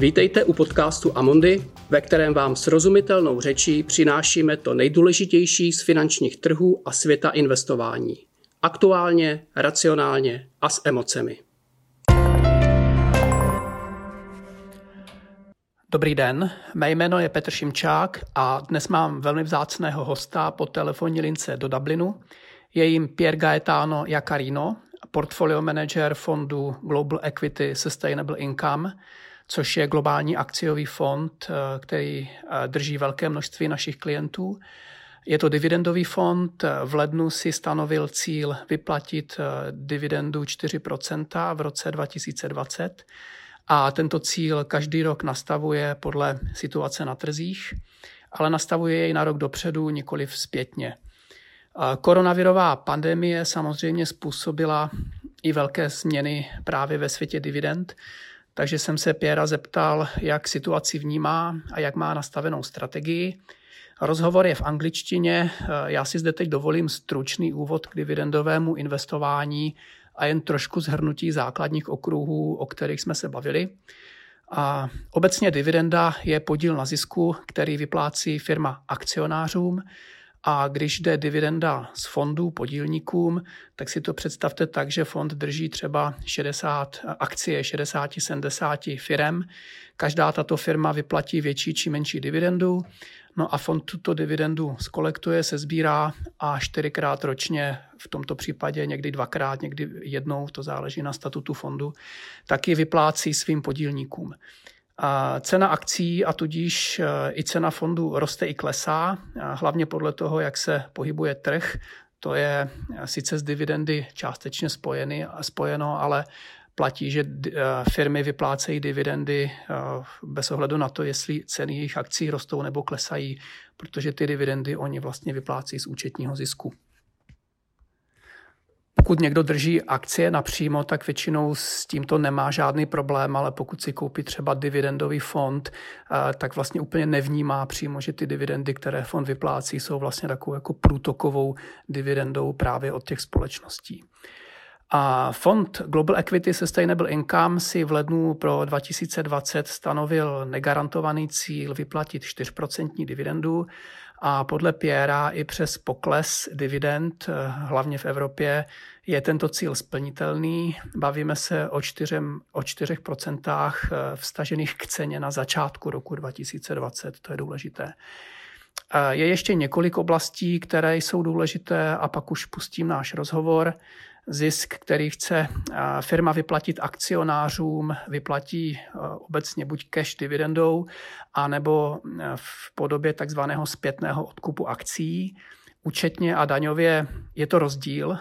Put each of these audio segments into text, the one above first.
Vítejte u podcastu Amondy, ve kterém vám srozumitelnou řečí přinášíme to nejdůležitější z finančních trhů a světa investování. Aktuálně, racionálně a s emocemi. Dobrý den, mé jméno je Petr Šimčák a dnes mám velmi vzácného hosta po telefonní lince do Dublinu. Je jim Pier Gaetano Jacarino, portfolio manager fondu Global Equity Sustainable Income, což je globální akciový fond, eh, který eh, drží velké množství našich klientů. Je to dividendový fond. V lednu si stanovil cíl vyplatit eh, dividendu 4% v roce 2020 a tento cíl každý rok nastavuje podle situace na trzích, ale nastavuje jej na rok dopředu, nikoli zpětně. Koronavirová pandemie samozřejmě způsobila i velké změny právě ve světě dividend, takže jsem se Pěra zeptal, jak situaci vnímá a jak má nastavenou strategii. Rozhovor je v angličtině. Já si zde teď dovolím stručný úvod k dividendovému investování a jen trošku zhrnutí základních okruhů, o kterých jsme se bavili. A obecně dividenda je podíl na zisku, který vyplácí firma akcionářům a když jde dividenda z fondů podílníkům, tak si to představte tak, že fond drží třeba 60 akcie 60-70 firm. Každá tato firma vyplatí větší či menší dividendu. No a fond tuto dividendu skolektuje, se sbírá a čtyřikrát ročně, v tomto případě někdy dvakrát, někdy jednou, to záleží na statutu fondu, taky vyplácí svým podílníkům. Cena akcí a tudíž e, i cena fondu roste i klesá, hlavně podle toho, jak se pohybuje trh. To je e, sice z dividendy částečně spojeny, spojeno, ale platí, že e, firmy vyplácejí dividendy bez ohledu na to, jestli ceny jejich akcí rostou nebo klesají, protože ty dividendy oni vlastně vyplácí z účetního zisku. Pokud někdo drží akcie napřímo, tak většinou s tímto nemá žádný problém, ale pokud si koupí třeba dividendový fond, eh, tak vlastně úplně nevnímá přímo, že ty dividendy, které fond vyplácí, jsou vlastně takovou jako průtokovou dividendou právě od těch společností. A fond Global Equity Sustainable Income si v lednu pro 2020 stanovil negarantovaný cíl vyplatit 4% dividendu a podle Piera i přes pokles dividend, eh, hlavně v Evropě, je tento cíl splnitelný. Bavíme se o, čtyřem, o 4% eh, vstažených k ceně na začátku roku 2020, to je důležité. Eh, je ještě několik oblastí, které jsou důležité a pak už pustím náš rozhovor zisk, který chce firma vyplatit akcionářům, vyplatí obecně buď cash dividendou, anebo v podobě takzvaného zpětného odkupu akcí. Účetně a daňově je to rozdíl,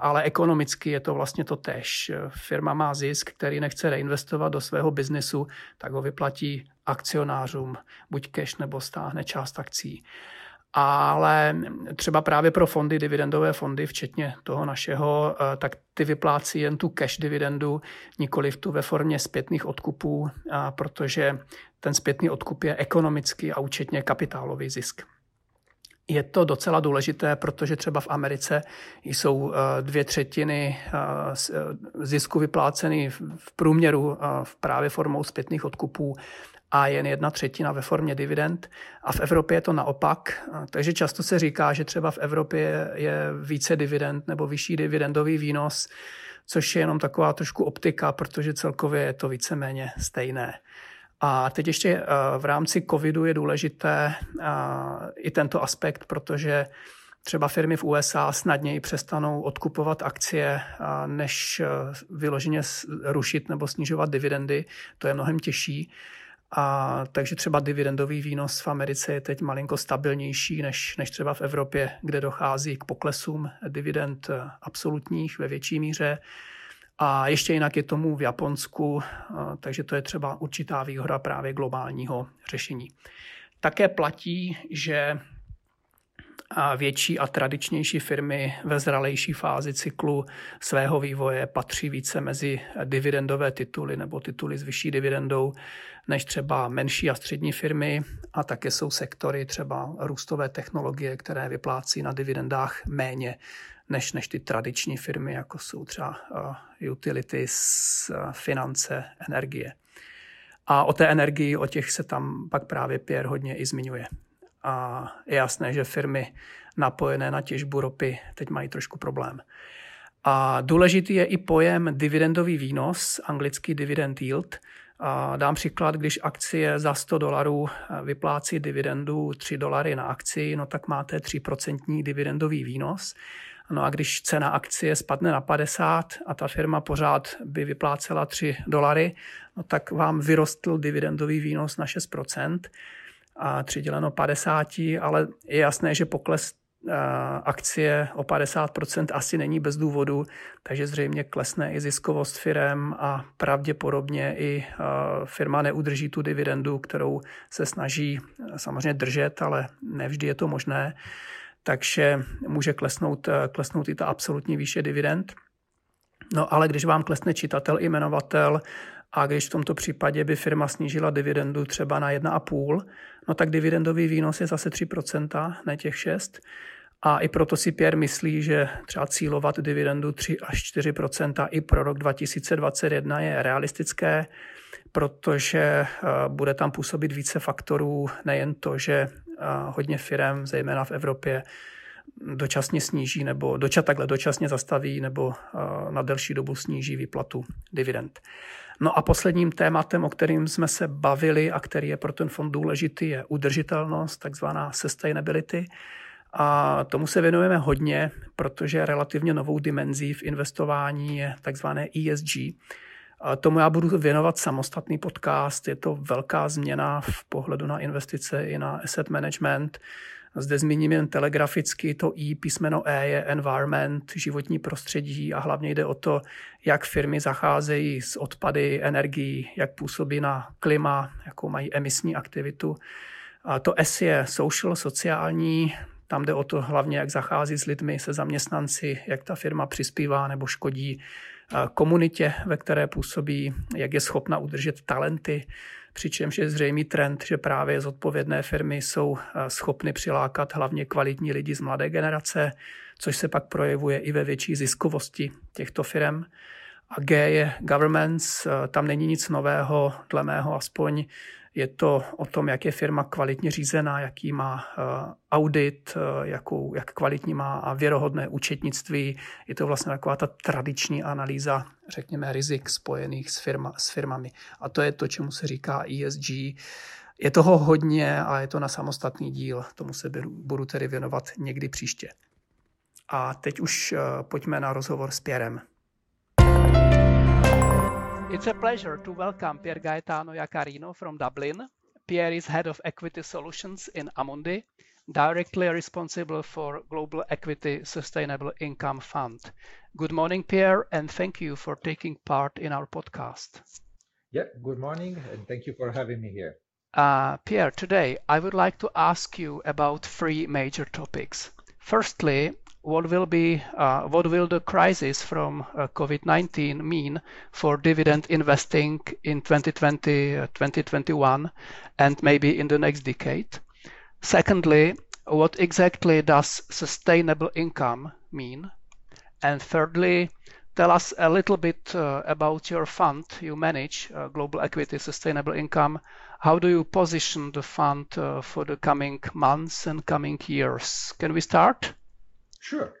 ale ekonomicky je to vlastně to tež. Firma má zisk, který nechce reinvestovat do svého biznesu, tak ho vyplatí akcionářům, buď cash nebo stáhne část akcí ale třeba právě pro fondy, dividendové fondy, včetně toho našeho, eh, tak ty vyplácí jen tu cash dividendu, nikoli v tu ve formě zpětných odkupů, protože ten zpětný odkup je ekonomicky a účetně kapitálový zisk. Je to docela důležité, protože třeba v Americe jsou eh, dvě třetiny eh, zisku vypláceny v průměru právě formou zpětných odkupů a jen jedna třetina ve formě dividend. A v Evropě je to naopak. Takže často se říká, že třeba v Evropě je více dividend nebo vyšší dividendový výnos, což je jenom taková trošku optika, protože celkově je to víceméně stejné. A teď ještě eh, v rámci covidu je důležité eh, i tento aspekt, protože třeba firmy v USA snadněji přestanou odkupovat akcie, eh, než vyloženě rušit nebo snižovat dividendy. To je mnohem těžší. A takže třeba dividendový výnos v Americe je teď malinko stabilnější než, než třeba v Evropě, kde dochází k poklesům dividend absolutních ve větší míře. A ještě jinak je tomu v Japonsku, takže to je třeba určitá výhoda právě globálního řešení. Také platí, že a větší a tradičnější firmy ve zralejší fázi cyklu svého vývoje patří více mezi dividendové tituly nebo tituly s vyšší dividendou než třeba menší a střední firmy a také jsou sektory třeba růstové technologie, které vyplácí na dividendách méně než, než ty tradiční firmy, jako jsou třeba uh, utilities, uh, finance, energie. A o té energii, o těch se tam pak právě Pierre hodně i zmiňuje. A je jasné, že firmy napojené na těžbu ropy teď mají trošku problém. A důležitý je i pojem dividendový výnos, anglický dividend yield. A dám příklad, když akcie za 100 dolarů vyplácí dividendu 3 dolary na akci, no tak máte 3% dividendový výnos. No a když cena akcie spadne na 50 a ta firma pořád by vyplácela 3 dolary, no tak vám vyrostl dividendový výnos na 6% a 3 děleno 50, ale je jasné, že pokles eh, akcie o 50% asi není bez důvodu, takže zřejmě klesne i ziskovost firem a pravděpodobně i eh, firma neudrží tu dividendu, kterou se snaží eh, samozřejmě držet, ale nevždy je to možné takže může klesnout, klesnout i ta absolutní výše dividend. No ale když vám klesne čitatel i jmenovatel a když v tomto případě by firma snížila dividendu třeba na 1,5, no tak dividendový výnos je zase 3%, ne těch 6. A i proto si Pierre myslí, že třeba cílovat dividendu 3 až 4% i pro rok 2021 je realistické, protože eh, bude tam působit více faktorů, nejen to, že hodně firm, zejména v Evropě, dočasně sníží nebo doča, takhle dočasně zastaví nebo na delší dobu sníží výplatu dividend. No a posledním tématem, o kterým jsme se bavili a který je pro ten fond důležitý, je udržitelnost, takzvaná sustainability. A tomu se věnujeme hodně, protože relativně novou dimenzí v investování je takzvané ESG, Tomu já budu věnovat samostatný podcast. Je to velká změna v pohledu na investice i na asset management. Zde zmíním jen telegraficky, to I, písmeno E je environment, životní prostředí a hlavně jde o to, jak firmy zacházejí s odpady, energií, jak působí na klima, jakou mají emisní aktivitu. A to S je social, sociální, tam jde o to hlavně, jak zachází s lidmi, se zaměstnanci, jak ta firma přispívá nebo škodí komunitě, ve které působí, jak je schopna udržet talenty, přičemž je zřejmý trend, že právě zodpovědné firmy jsou schopny přilákat hlavně kvalitní lidi z mladé generace, což se pak projevuje i ve větší ziskovosti těchto firm. A G je governments, tam není nic nového, dle mého aspoň je to o tom, jak je firma kvalitně řízená, jaký má eh, audit, eh, jakou, jak kvalitní má a věrohodné účetnictví. Je to vlastně taková ta tradiční analýza, řekněme, rizik spojených s, firma, s firmami. A to je to, čemu se říká ESG. Je toho hodně a je to na samostatný díl. Tomu se budu tedy věnovat někdy příště. A teď už eh, pojďme na rozhovor s Pierrem. It's a pleasure to welcome Pier Gaetano Iaccarino from Dublin. Pierre is head of equity solutions in Amundi, directly responsible for Global Equity Sustainable Income Fund. Good morning, Pierre, and thank you for taking part in our podcast. Yeah, good morning, and thank you for having me here. Uh, Pierre, today I would like to ask you about three major topics. Firstly, what will be uh, what will the crisis from uh, COVID-19 mean for dividend investing in 2020, uh, 2021, and maybe in the next decade? Secondly, what exactly does sustainable income mean? And thirdly, tell us a little bit uh, about your fund you manage, uh, Global Equity Sustainable Income. How do you position the fund uh, for the coming months and coming years? Can we start? Sure.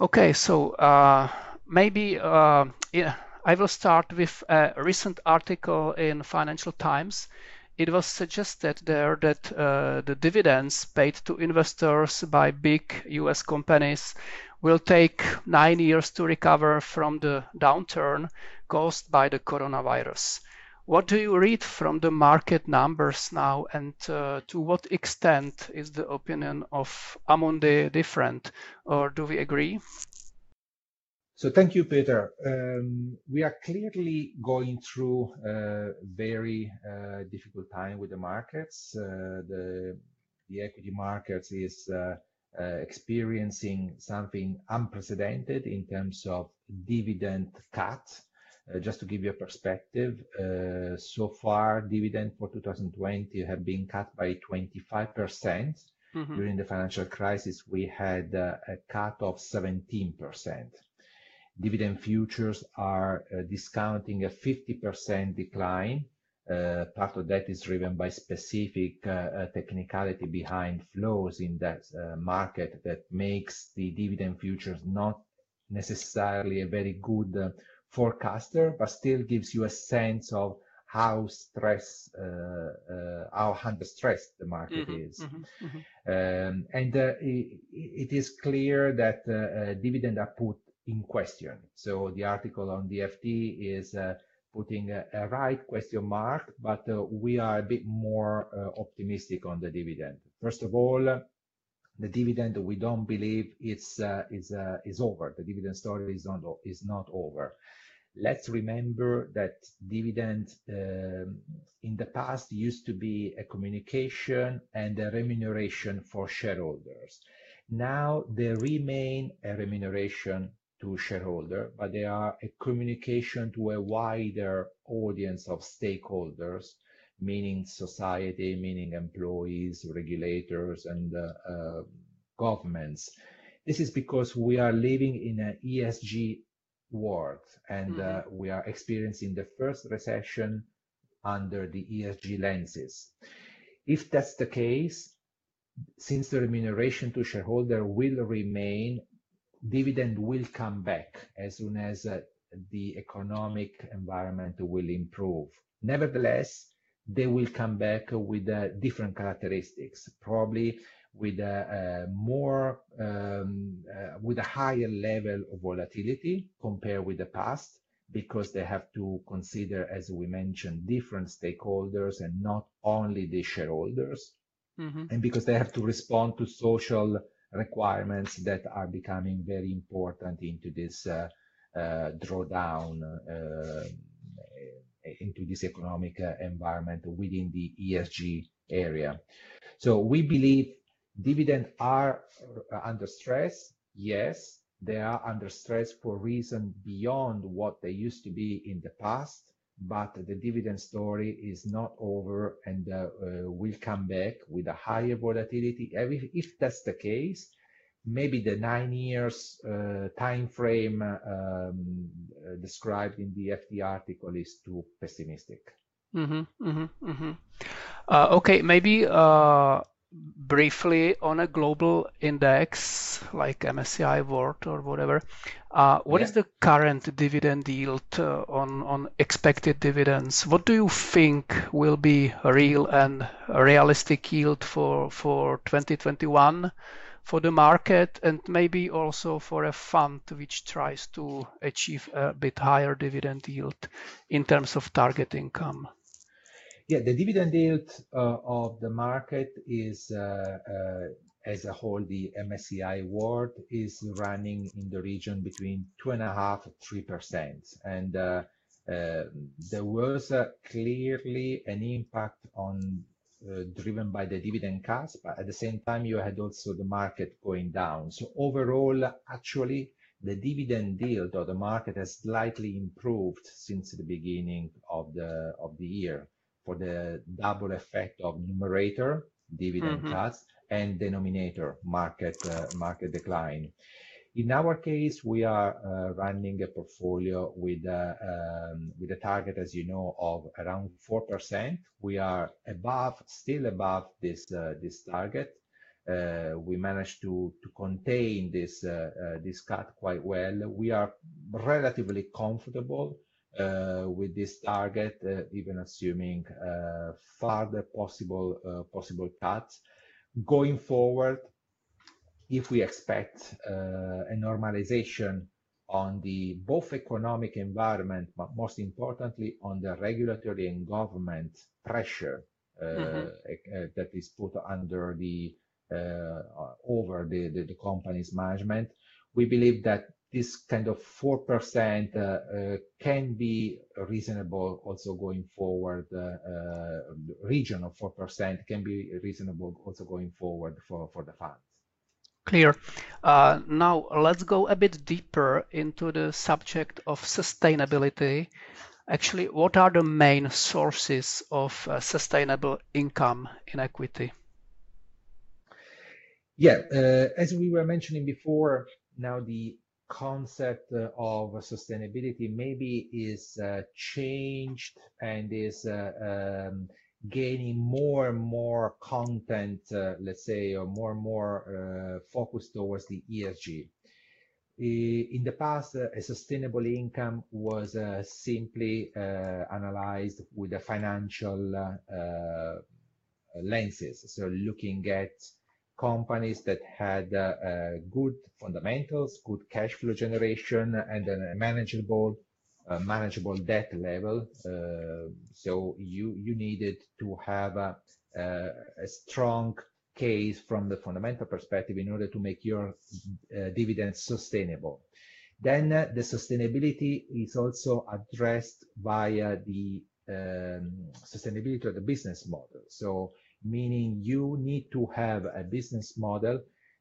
Okay, so uh, maybe uh, yeah, I will start with a recent article in Financial Times. It was suggested there that uh, the dividends paid to investors by big US companies will take nine years to recover from the downturn caused by the coronavirus. What do you read from the market numbers now, and uh, to what extent is the opinion of Amundi different, or do we agree? So thank you, Peter. Um, we are clearly going through a very uh, difficult time with the markets. Uh, the, the equity markets is uh, uh, experiencing something unprecedented in terms of dividend cut just to give you a perspective, uh, so far dividend for 2020 have been cut by 25%. Mm-hmm. During the financial crisis, we had uh, a cut of 17%. Dividend futures are discounting a 50% decline Uh, part of that is driven by specific uh, uh, technicality behind flows in that uh, market that makes the dividend futures not necessarily a very good uh, forecaster, but still gives you a sense of how stress, how under stress the market mm-hmm, is. Mm-hmm, mm-hmm. Um, and it, it is clear that dividend are put in question. So the article on the FT is putting a, a, right question mark, but uh, we are a bit more uh, optimistic on the dividend. First of all, the dividend we don't believe it's uh, is uh, is over. The dividend story is not is not over. Let's remember that dividend um, in the past used to be a communication and a remuneration for shareholders. Now they remain a remuneration to shareholder, but they are a communication to a wider audience of stakeholders, meaning society, meaning employees, regulators, and uh, uh, governments. This is because we are living in an ESG world, and uh, mm-hmm. we are experiencing the first recession under the ESG lenses. If that's the case, since the remuneration to shareholder will remain dividend will come back as soon as uh, the economic environment will improve. Nevertheless, they will come back with uh, different characteristics, probably with a, more um, uh, with a higher level of volatility compared with the past because they have to consider, as we mentioned, different stakeholders and not only the shareholders, mm-hmm. and because they have to respond to social requirements that are becoming very important into this uh, uh, drawdown uh, into this economic environment within the ESG area. So we believe dividends are under stress. Yes, they are under stress for reason beyond what they used to be in the past but the dividend story is not over and uh, uh, will come back with a higher volatility. If, if that's the case, maybe the nine years uh, time frame um, uh, described in the FT article is too pessimistic. Mm-hmm, mm-hmm, mm-hmm. Uh, okay, maybe uh, briefly on a global index like MSCI World or whatever, uh, what yeah. is the current dividend yield uh, on on expected dividends? What do you think will be a real and a realistic yield for for 2021 for the market and maybe also for a fund which tries to achieve a bit higher dividend yield in terms of target income? Yeah, the dividend yield uh, of the market is, uh, uh, as a whole, the MSCI World is running in the region between two and a half three percent, and uh, uh, there was clearly an impact on uh, driven by the dividend cuts, but at the same time, you had also the market going down. So overall, actually, the dividend yield of the market has slightly improved since the beginning of the of the year for the double effect of numerator dividend mm-hmm. cuts and denominator market uh, market decline. In our case, we are uh, running a portfolio with uh, um, with a target, as you know, of around 4%. We are above, still above this uh, this target. We managed to to contain this this cut quite well. We are relatively comfortable with this target, even assuming further possible possible cuts. Going forward, if we expect uh, a normalization on the both economic environment, but most importantly on the regulatory and government pressure uh, mm-hmm. uh, that is put under the uh, over the, the, the, company's management, we believe that this kind of 4% uh, uh, can be reasonable also going forward. region of 4% can be reasonable also going forward for, for the fund. Clear. Uh, now let's go a bit deeper into the subject of sustainability. Actually, what are the main sources of uh, sustainable income inequity? Yeah, uh, as we were mentioning before, now the concept of sustainability maybe is uh, changed and is uh, um, gaining more and more content, uh, let's say, or more and more uh, focus towards the ESG. In the past, uh, a sustainable income was uh, simply analyzed with the financial lenses. So looking at companies that had uh, uh, good fundamentals, good cash flow generation, and a manageable uh, manageable debt level. so you you needed to have a, a strong case from the fundamental perspective in order to make your uh, dividends sustainable. Then uh, the sustainability is also addressed via the um, sustainability of the business model. So meaning you need to have a business model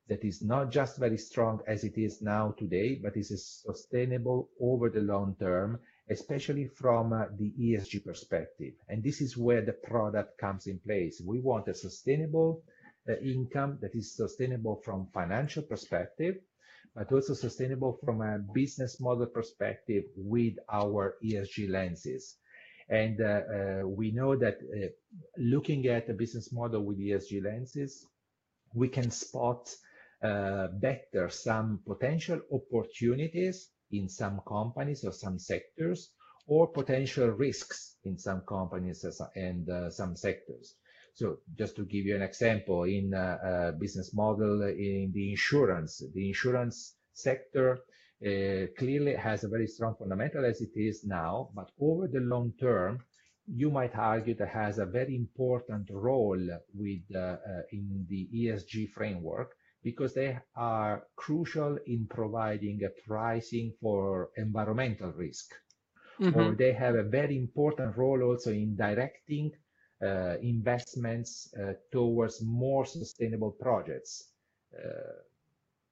that is not just very strong as it is now today, but is sustainable over the long term, especially from uh, the ESG perspective. And this is where the product comes in place. We want a sustainable uh, income that is sustainable from financial perspective, but also sustainable from a business model perspective with our ESG lenses. And uh, uh, we know that uh, looking at a business model with ESG lenses, we can spot better some potential opportunities in some companies or some sectors, or potential risks in some companies and uh, some sectors. So just to give you an example, in a, a business model in the insurance, the insurance sector uh, clearly has a very strong fundamental as it is now, but over the long term, you might argue that has a very important role with uh, uh, in the ESG framework because they are crucial in providing a pricing for environmental risk. Mm-hmm. Or they have a very important role also in directing uh, investments uh, towards more sustainable projects. Uh,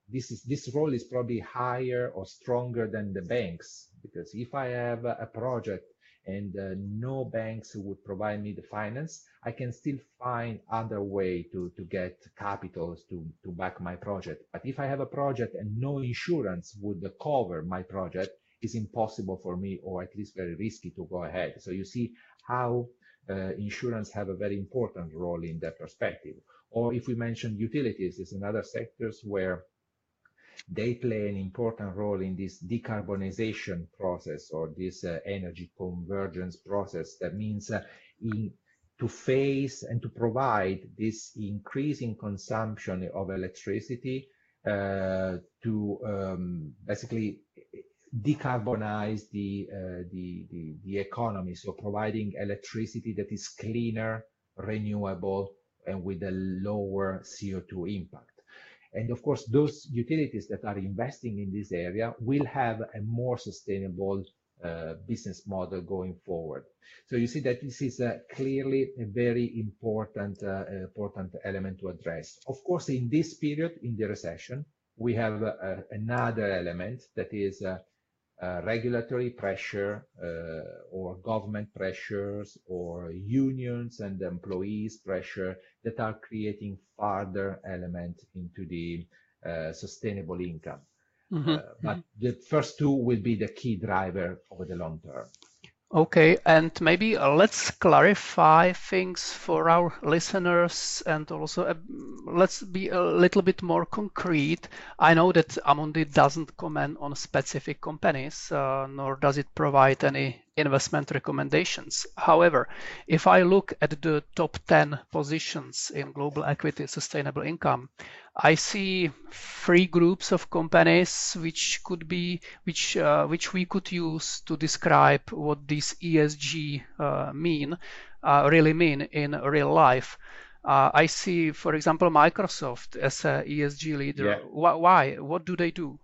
this is this role is probably higher or stronger than the banks because if I have a, a project and uh, no banks would provide me the finance, I can still find other way to, to get capitals to, to back my project. But if I have a project and no insurance would cover my project, it's impossible for me or at least very risky to go ahead. So you see how uh, insurance have a very important role in that perspective. Or if we mention utilities, it's another sectors where they play an important role in this decarbonization process or this uh, energy convergence process. That means uh, in, to face and to provide this increasing consumption of electricity uh, to um, basically decarbonize the, uh, the, the, the economy. So providing electricity that is cleaner, renewable, and with a lower CO2 impact. And of course, those utilities that are investing in this area will have a more sustainable uh, business model going forward. So you see that this is uh, clearly a very important, uh, important element to address. Of course, in this period, in the recession, we have uh, another element that is uh, regulatory pressure or government pressures or unions and employees pressure that are creating further element into the uh, sustainable income. Mm -hmm. but the first two will be the key driver over the long term. Okay, and maybe uh, let's clarify things for our listeners and also uh, let's be a little bit more concrete. I know that Amundi doesn't comment on specific companies, uh, nor does it provide any investment recommendations. However, if I look at the top 10 positions in global equity sustainable income, I see three groups of companies which could be which uh, which we could use to describe what these ESG uh, mean uh, really mean in real life. Uh, I see, for example, Microsoft as an ESG leader. Yeah. Why? What do they do?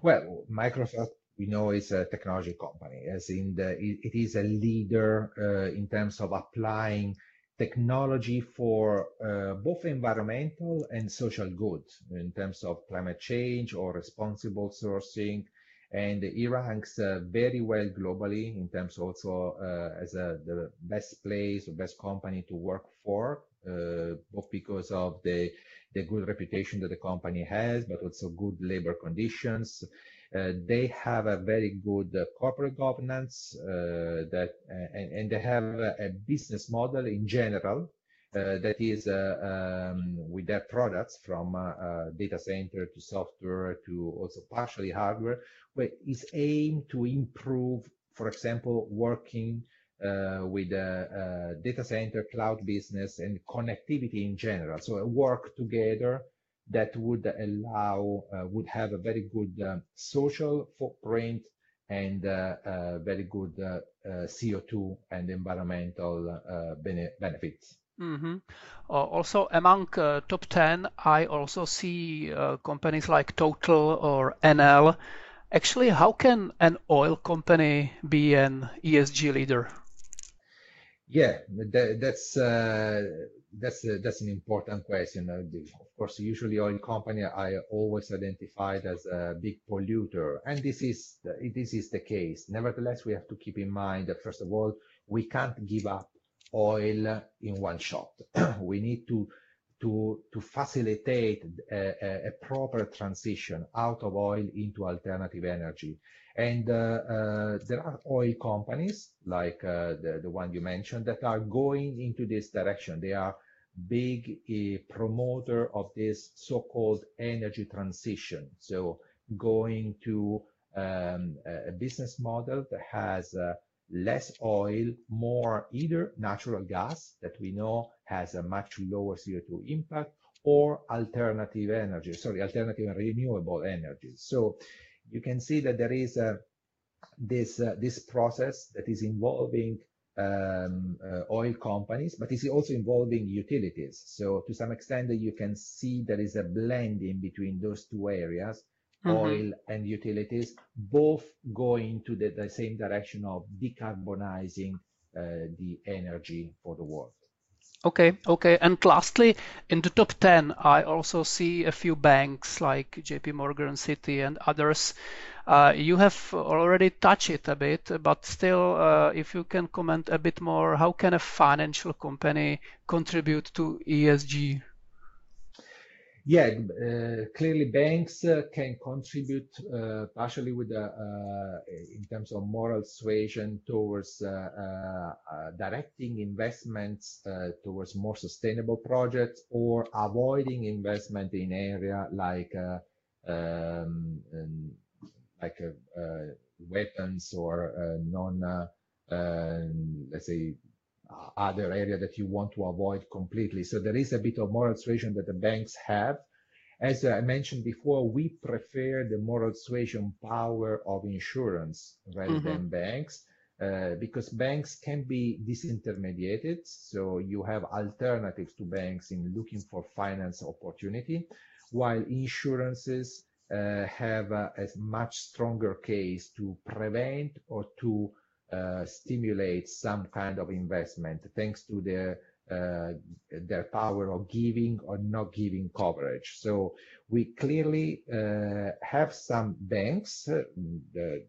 Well, Microsoft we know it's a technology company, as in the, it, is a leader uh, in terms of applying technology for uh, both environmental and social good in terms of climate change or responsible sourcing. And it ranks uh, very well globally in terms also uh, as a, the best place or best company to work for because of the the good reputation that the company has, but also good labor conditions. Uh, they have a very good uh, corporate governance uh, that, and, they have a, business model in general that is um, with their products from data center to software to also partially hardware, where is aimed to improve, for example, working uh, with uh, data center, cloud business, and connectivity in general. So work together that would allow, uh, would have a very good social footprint and very good CO2 and environmental benefits. Mm-hmm. Uh, also, among uh, top 10, I also see uh, companies like Total or Enel. Actually, how can an oil company be an ESG leader? Yeah, that, that's uh, that's uh, that's an important question. Uh, of course, usually oil company are always identified as a big polluter, and this is this is the case. Nevertheless, we have to keep in mind that first of all, we can't give up oil in one shot. we need to to to facilitate a, a, proper transition out of oil into alternative energy. And uh, uh, there are oil companies like uh, the, the one you mentioned that are going into this direction. They are big promoter of this so-called energy transition. So going to um, a business model that has uh, less oil, more either natural gas that we know has a much lower CO2 impact or alternative energy, sorry, alternative and renewable energy. So you can see that there is a, this uh, this process that is involving um, uh, oil companies, but is also involving utilities. So to some extent, you can see there is a blending between those two areas, mm-hmm. oil and utilities, both going to the, the same direction of decarbonizing uh, the energy for the world. Okay, okay. And lastly, in the top 10, I also see a few banks like JP Morgan, Citi, and others. Uh, you have already touched it a bit, but still, uh, if you can comment a bit more, how can a financial company contribute to ESG? Yeah, uh, clearly banks uh, can contribute uh, partially with the, uh, in terms of moral suasion towards uh, uh, directing investments towards more sustainable projects or avoiding investment in area like um, like weapons or non um, let's say other area that you want to avoid completely. So there is a bit of moral suasion that the banks have. As I mentioned before, we prefer the moral suasion power of insurance rather mm-hmm. than banks. Uh, because banks can be disintermediated, so you have alternatives to banks in looking for finance opportunity, while insurances uh, have a, a, much stronger case to prevent or to uh, stimulate some kind of investment thanks to their uh, their power of giving or not giving coverage. So we clearly uh, have some banks, uh, the,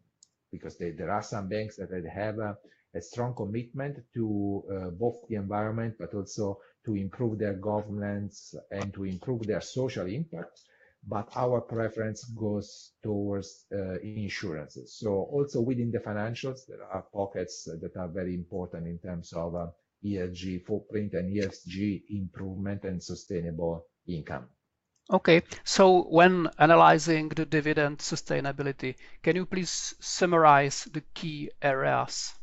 because they, there are some banks that have a, a strong commitment to uh, both the environment, but also to improve their governance and to improve their social impact but our preference goes towards uh, insurances. So also within the financials, there are pockets that are very important in terms of uh, ESG footprint and ESG improvement and sustainable income. Okay, so when analyzing the dividend sustainability, can you please summarize the key areas?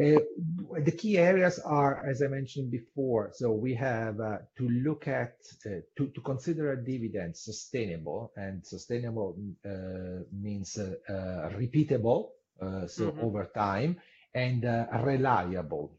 Uh, the key areas are, as I mentioned before, so we have uh, to look at, uh, to, to consider a dividend sustainable, and sustainable uh, means uh, uh, repeatable, so mm-hmm. over time, and reliable.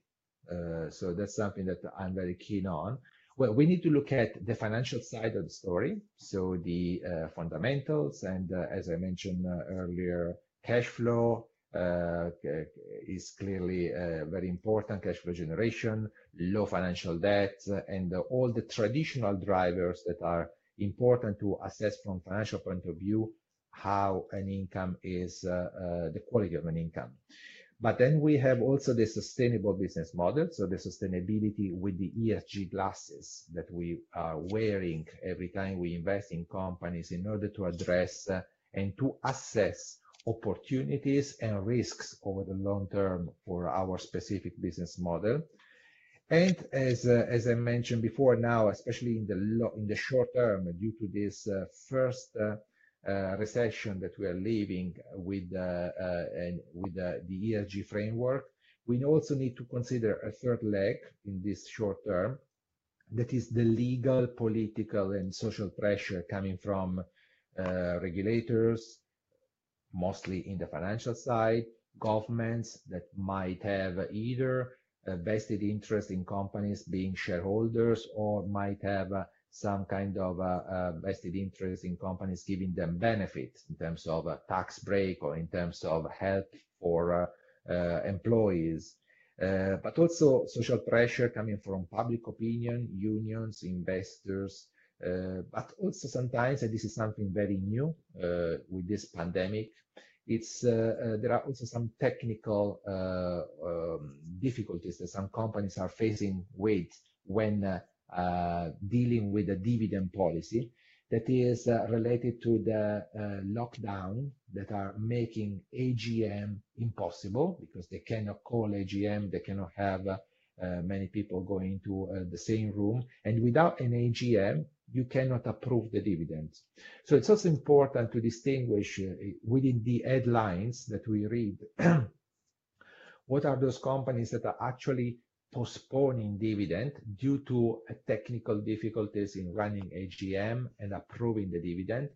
so that's something that I'm very keen on. Well, we need to look at the financial side of the story, so the fundamentals, and as I mentioned earlier, cash flow, uh, is clearly uh, very important, cash flow generation, low financial debt, and all the traditional drivers that are important to assess from financial point of view how an income is, uh, the quality of an income. But then we have also the sustainable business model. So the sustainability with the ESG glasses that we are wearing every time we invest in companies in order to address uh, and to assess opportunities and risks over the long term for our specific business model. And as uh, as I mentioned before, now especially in the in the short term, due to this uh, first uh, uh, recession that we are living with, uh, uh, and with the ESG framework, we also need to consider a third leg in this short term, that is the legal, political, and social pressure coming from regulators, mostly in the financial side, governments that might have either a vested interest in companies being shareholders or might have some kind of uh, uh, vested interest in companies giving them benefits in terms of a tax break or in terms of help for uh, employees. Uh, but also social pressure coming from public opinion, unions, investors, uh, but also sometimes, and this is something very new uh, with this pandemic, it's there are also some technical um, difficulties that some companies are facing with when uh, dealing with the dividend policy that is uh, related to the uh, lockdown that are making AGM impossible because they cannot call AGM, they cannot have uh, many people going to uh, the same room. And without an AGM, you cannot approve the dividends. So it's also important to distinguish uh, within the headlines that we read what are those companies that are actually postponing dividend due to technical difficulties in running AGM and approving the dividend,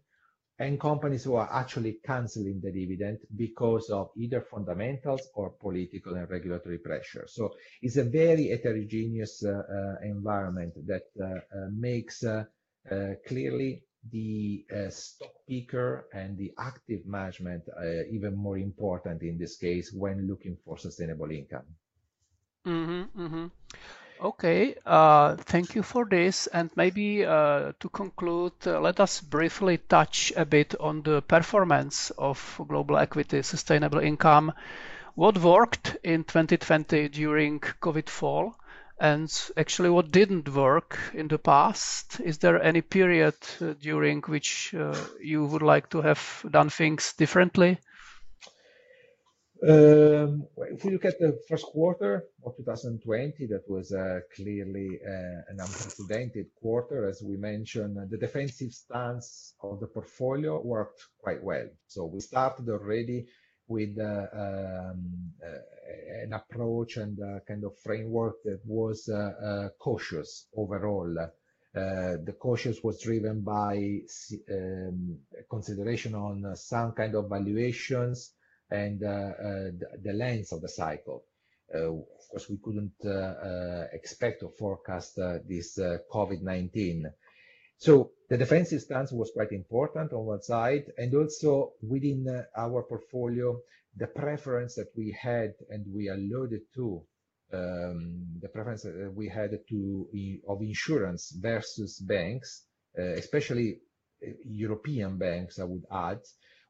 and companies who are actually canceling the dividend because of either fundamentals or political and regulatory pressure. So it's a very heterogeneous uh, uh, environment that uh, uh makes uh, uh, clearly the stock picker and the active management are even more important in this case when looking for sustainable income. Mm-hmm, mm-hmm. Okay, uh, thank you for this. And maybe uh, to conclude, uh, let us briefly touch a bit on the performance of global equity sustainable income. What worked in 2020 during COVID fall? And actually, what didn't work in the past? Is there any period uh, during which uh, you would like to have done things differently? Um, if we look at the first quarter of 2020, that was uh, clearly uh, an unprecedented quarter. As we mentioned, the defensive stance of the portfolio worked quite well. So we started already with uh, um, uh, an approach and kind of framework that was uh, uh, cautious overall. the cautious was driven by um, consideration on some kind of valuations, and uh, uh, the, length of the cycle. Uh, of course, we couldn't expect or forecast this COVID-19. So the defensive stance was quite important on one side, and also within our portfolio, the preference that we had and we alluded to um, the preference that we had to of insurance versus banks, uh, especially European banks, I would add,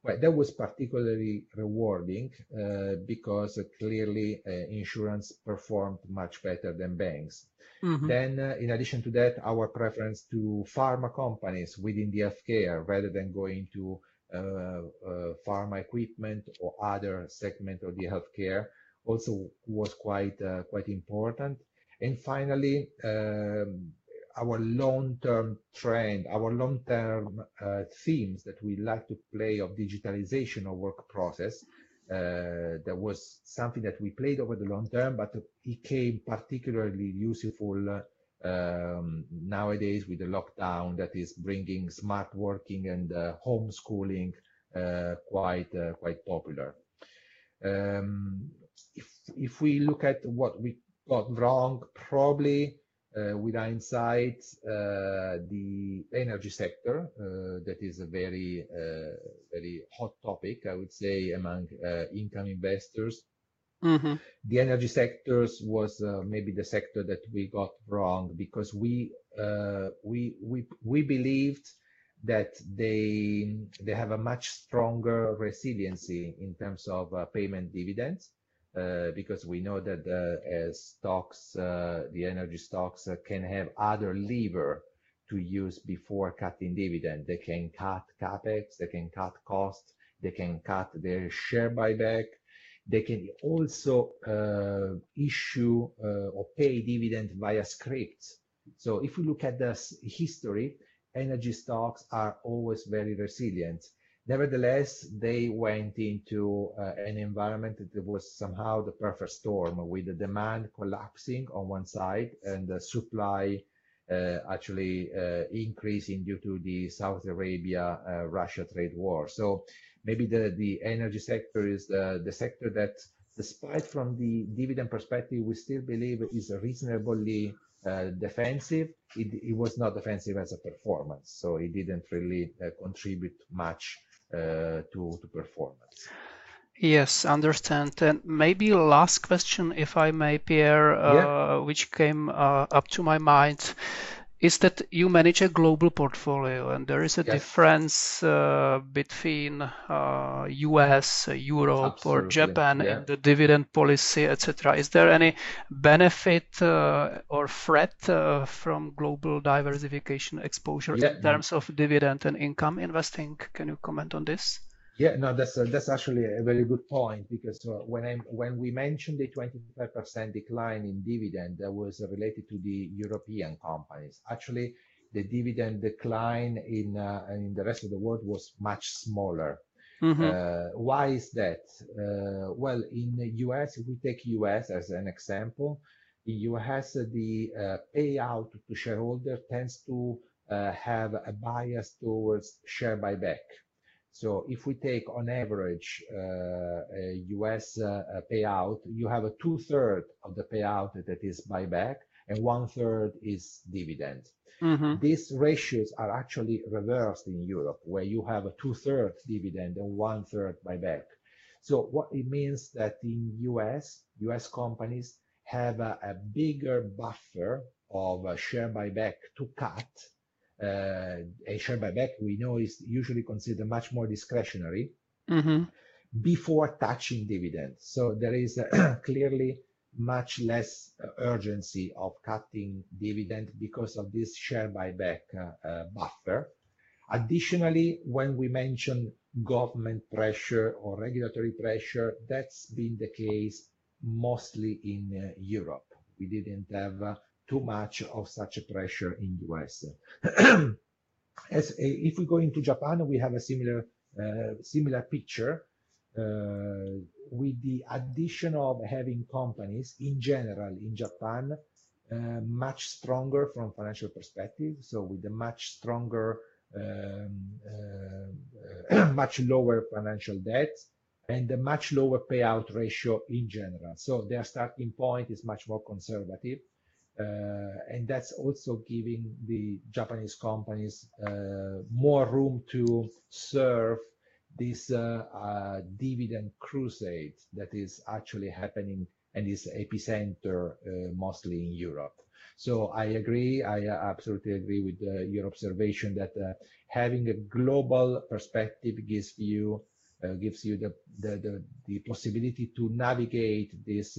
well, that was particularly rewarding uh, because clearly uh, insurance performed much better than banks. Mm-hmm. Then, uh, in addition to that, our preference to pharma companies within the healthcare rather than going to uh, uh, pharma equipment or other segment of the healthcare also was quite quite important. And finally, um, our long-term trend, our long-term uh, themes that we like to play of digitalization of work process. Uh, that was something that we played over the long term, but it came particularly useful um, nowadays with the lockdown that is bringing smart working and uh, homeschooling uh, quite uh, quite popular. Um, if if we look at what we got wrong, probably uh, with hindsight, uh, the energy sector, uh, that is a very, very hot topic, I would say, among income investors. Mm-hmm. The energy sectors was uh, maybe the sector that we got wrong because we uh, we we we believed that they they have a much stronger resiliency in terms of uh, payment dividends uh, because we know that uh, stocks, uh, the energy stocks uh, can have other lever to use before cutting dividend. They can cut capex, they can cut costs, they can cut their share buyback. They can also uh, issue uh, or pay dividend via scrips. So if we look at the history, energy stocks are always very resilient. Nevertheless, they went into uh, an environment that was somehow the perfect storm with the demand collapsing on one side and the supply uh, actually uh, increasing due to the Saudi Arabia uh, Russia trade war. So maybe the, the energy sector is the, the sector that, despite from the dividend perspective, we still believe is reasonably uh, defensive. It, it, was not defensive as a performance, so it didn't really uh, contribute much Uh, to, to performance. Yes, understand. And maybe last question, if I may, Pierre, yeah. Uh, which came uh, up to my mind is that you manage a global portfolio and there is a yes. difference uh, between uh, US, Europe, Absolutely. or Japan yeah. in the dividend policy, etc. Is there any benefit uh, or threat uh, from global diversification exposure yeah. in terms of dividend and income investing? Can you comment on this? Yeah, no, that's a, that's actually a very good point because uh, when I when we mentioned the 25% decline in dividend, that was related to the European companies. Actually, the dividend decline in uh, in the rest of the world was much smaller. Mm-hmm. Uh, why is that? Uh, well, in the US, if we take US as an example, in US the uh, payout to shareholder tends to uh, have a bias towards share buyback. So if we take on average uh, a US uh, payout, you have a two third of the payout that is buyback and one third is dividend. Mm-hmm. These ratios are actually reversed in Europe, where you have a two third dividend and one third buyback. So what it means that in US, US companies have a, a bigger buffer of share buyback to cut uh, a share buyback we know is usually considered much more discretionary mm-hmm. before touching dividends. So there is clearly much less uh, urgency of cutting dividend because of this share buyback uh, uh, buffer. Additionally, when we mention government pressure or regulatory pressure, that's been the case mostly in uh, Europe. We didn't have uh, too much of such a pressure in US. As if we go into Japan, we have a similar uh, similar picture uh, with the addition of having companies in general in Japan uh, much stronger from financial perspective. So with a much stronger, um, much lower financial debt and a much lower payout ratio in general. So their starting point is much more conservative. Uh, and that's also giving the Japanese companies uh, more room to serve this uh, dividend crusade that is actually happening and is epicenter mostly in Europe. So I agree. I absolutely agree with your observation that having a global perspective gives you gives you the the the possibility to navigate this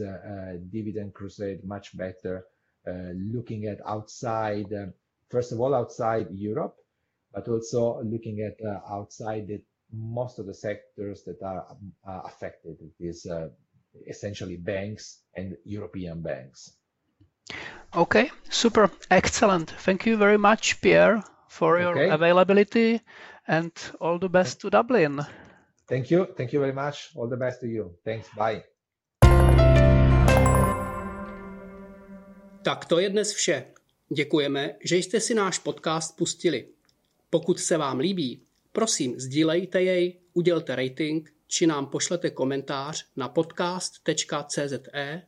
dividend crusade much better uh, looking at outside, uh, first of all, outside Europe, but also looking at uh, outside the, most of the sectors that are affected. It is essentially banks and European banks. Okay, super, excellent. Thank you very much, Pierre, for your okay. availability and all the best to Dublin. Thank you. Thank you very much. All the best to you. Thanks. Bye. Tak to je dnes vše. Děkujeme, že jste si náš podcast pustili. Pokud se vám líbí, prosím sdílejte jej, udělte rating či nám pošlete komentář na podcast.cze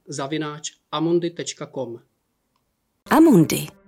zavináč amundi.com. Amundi.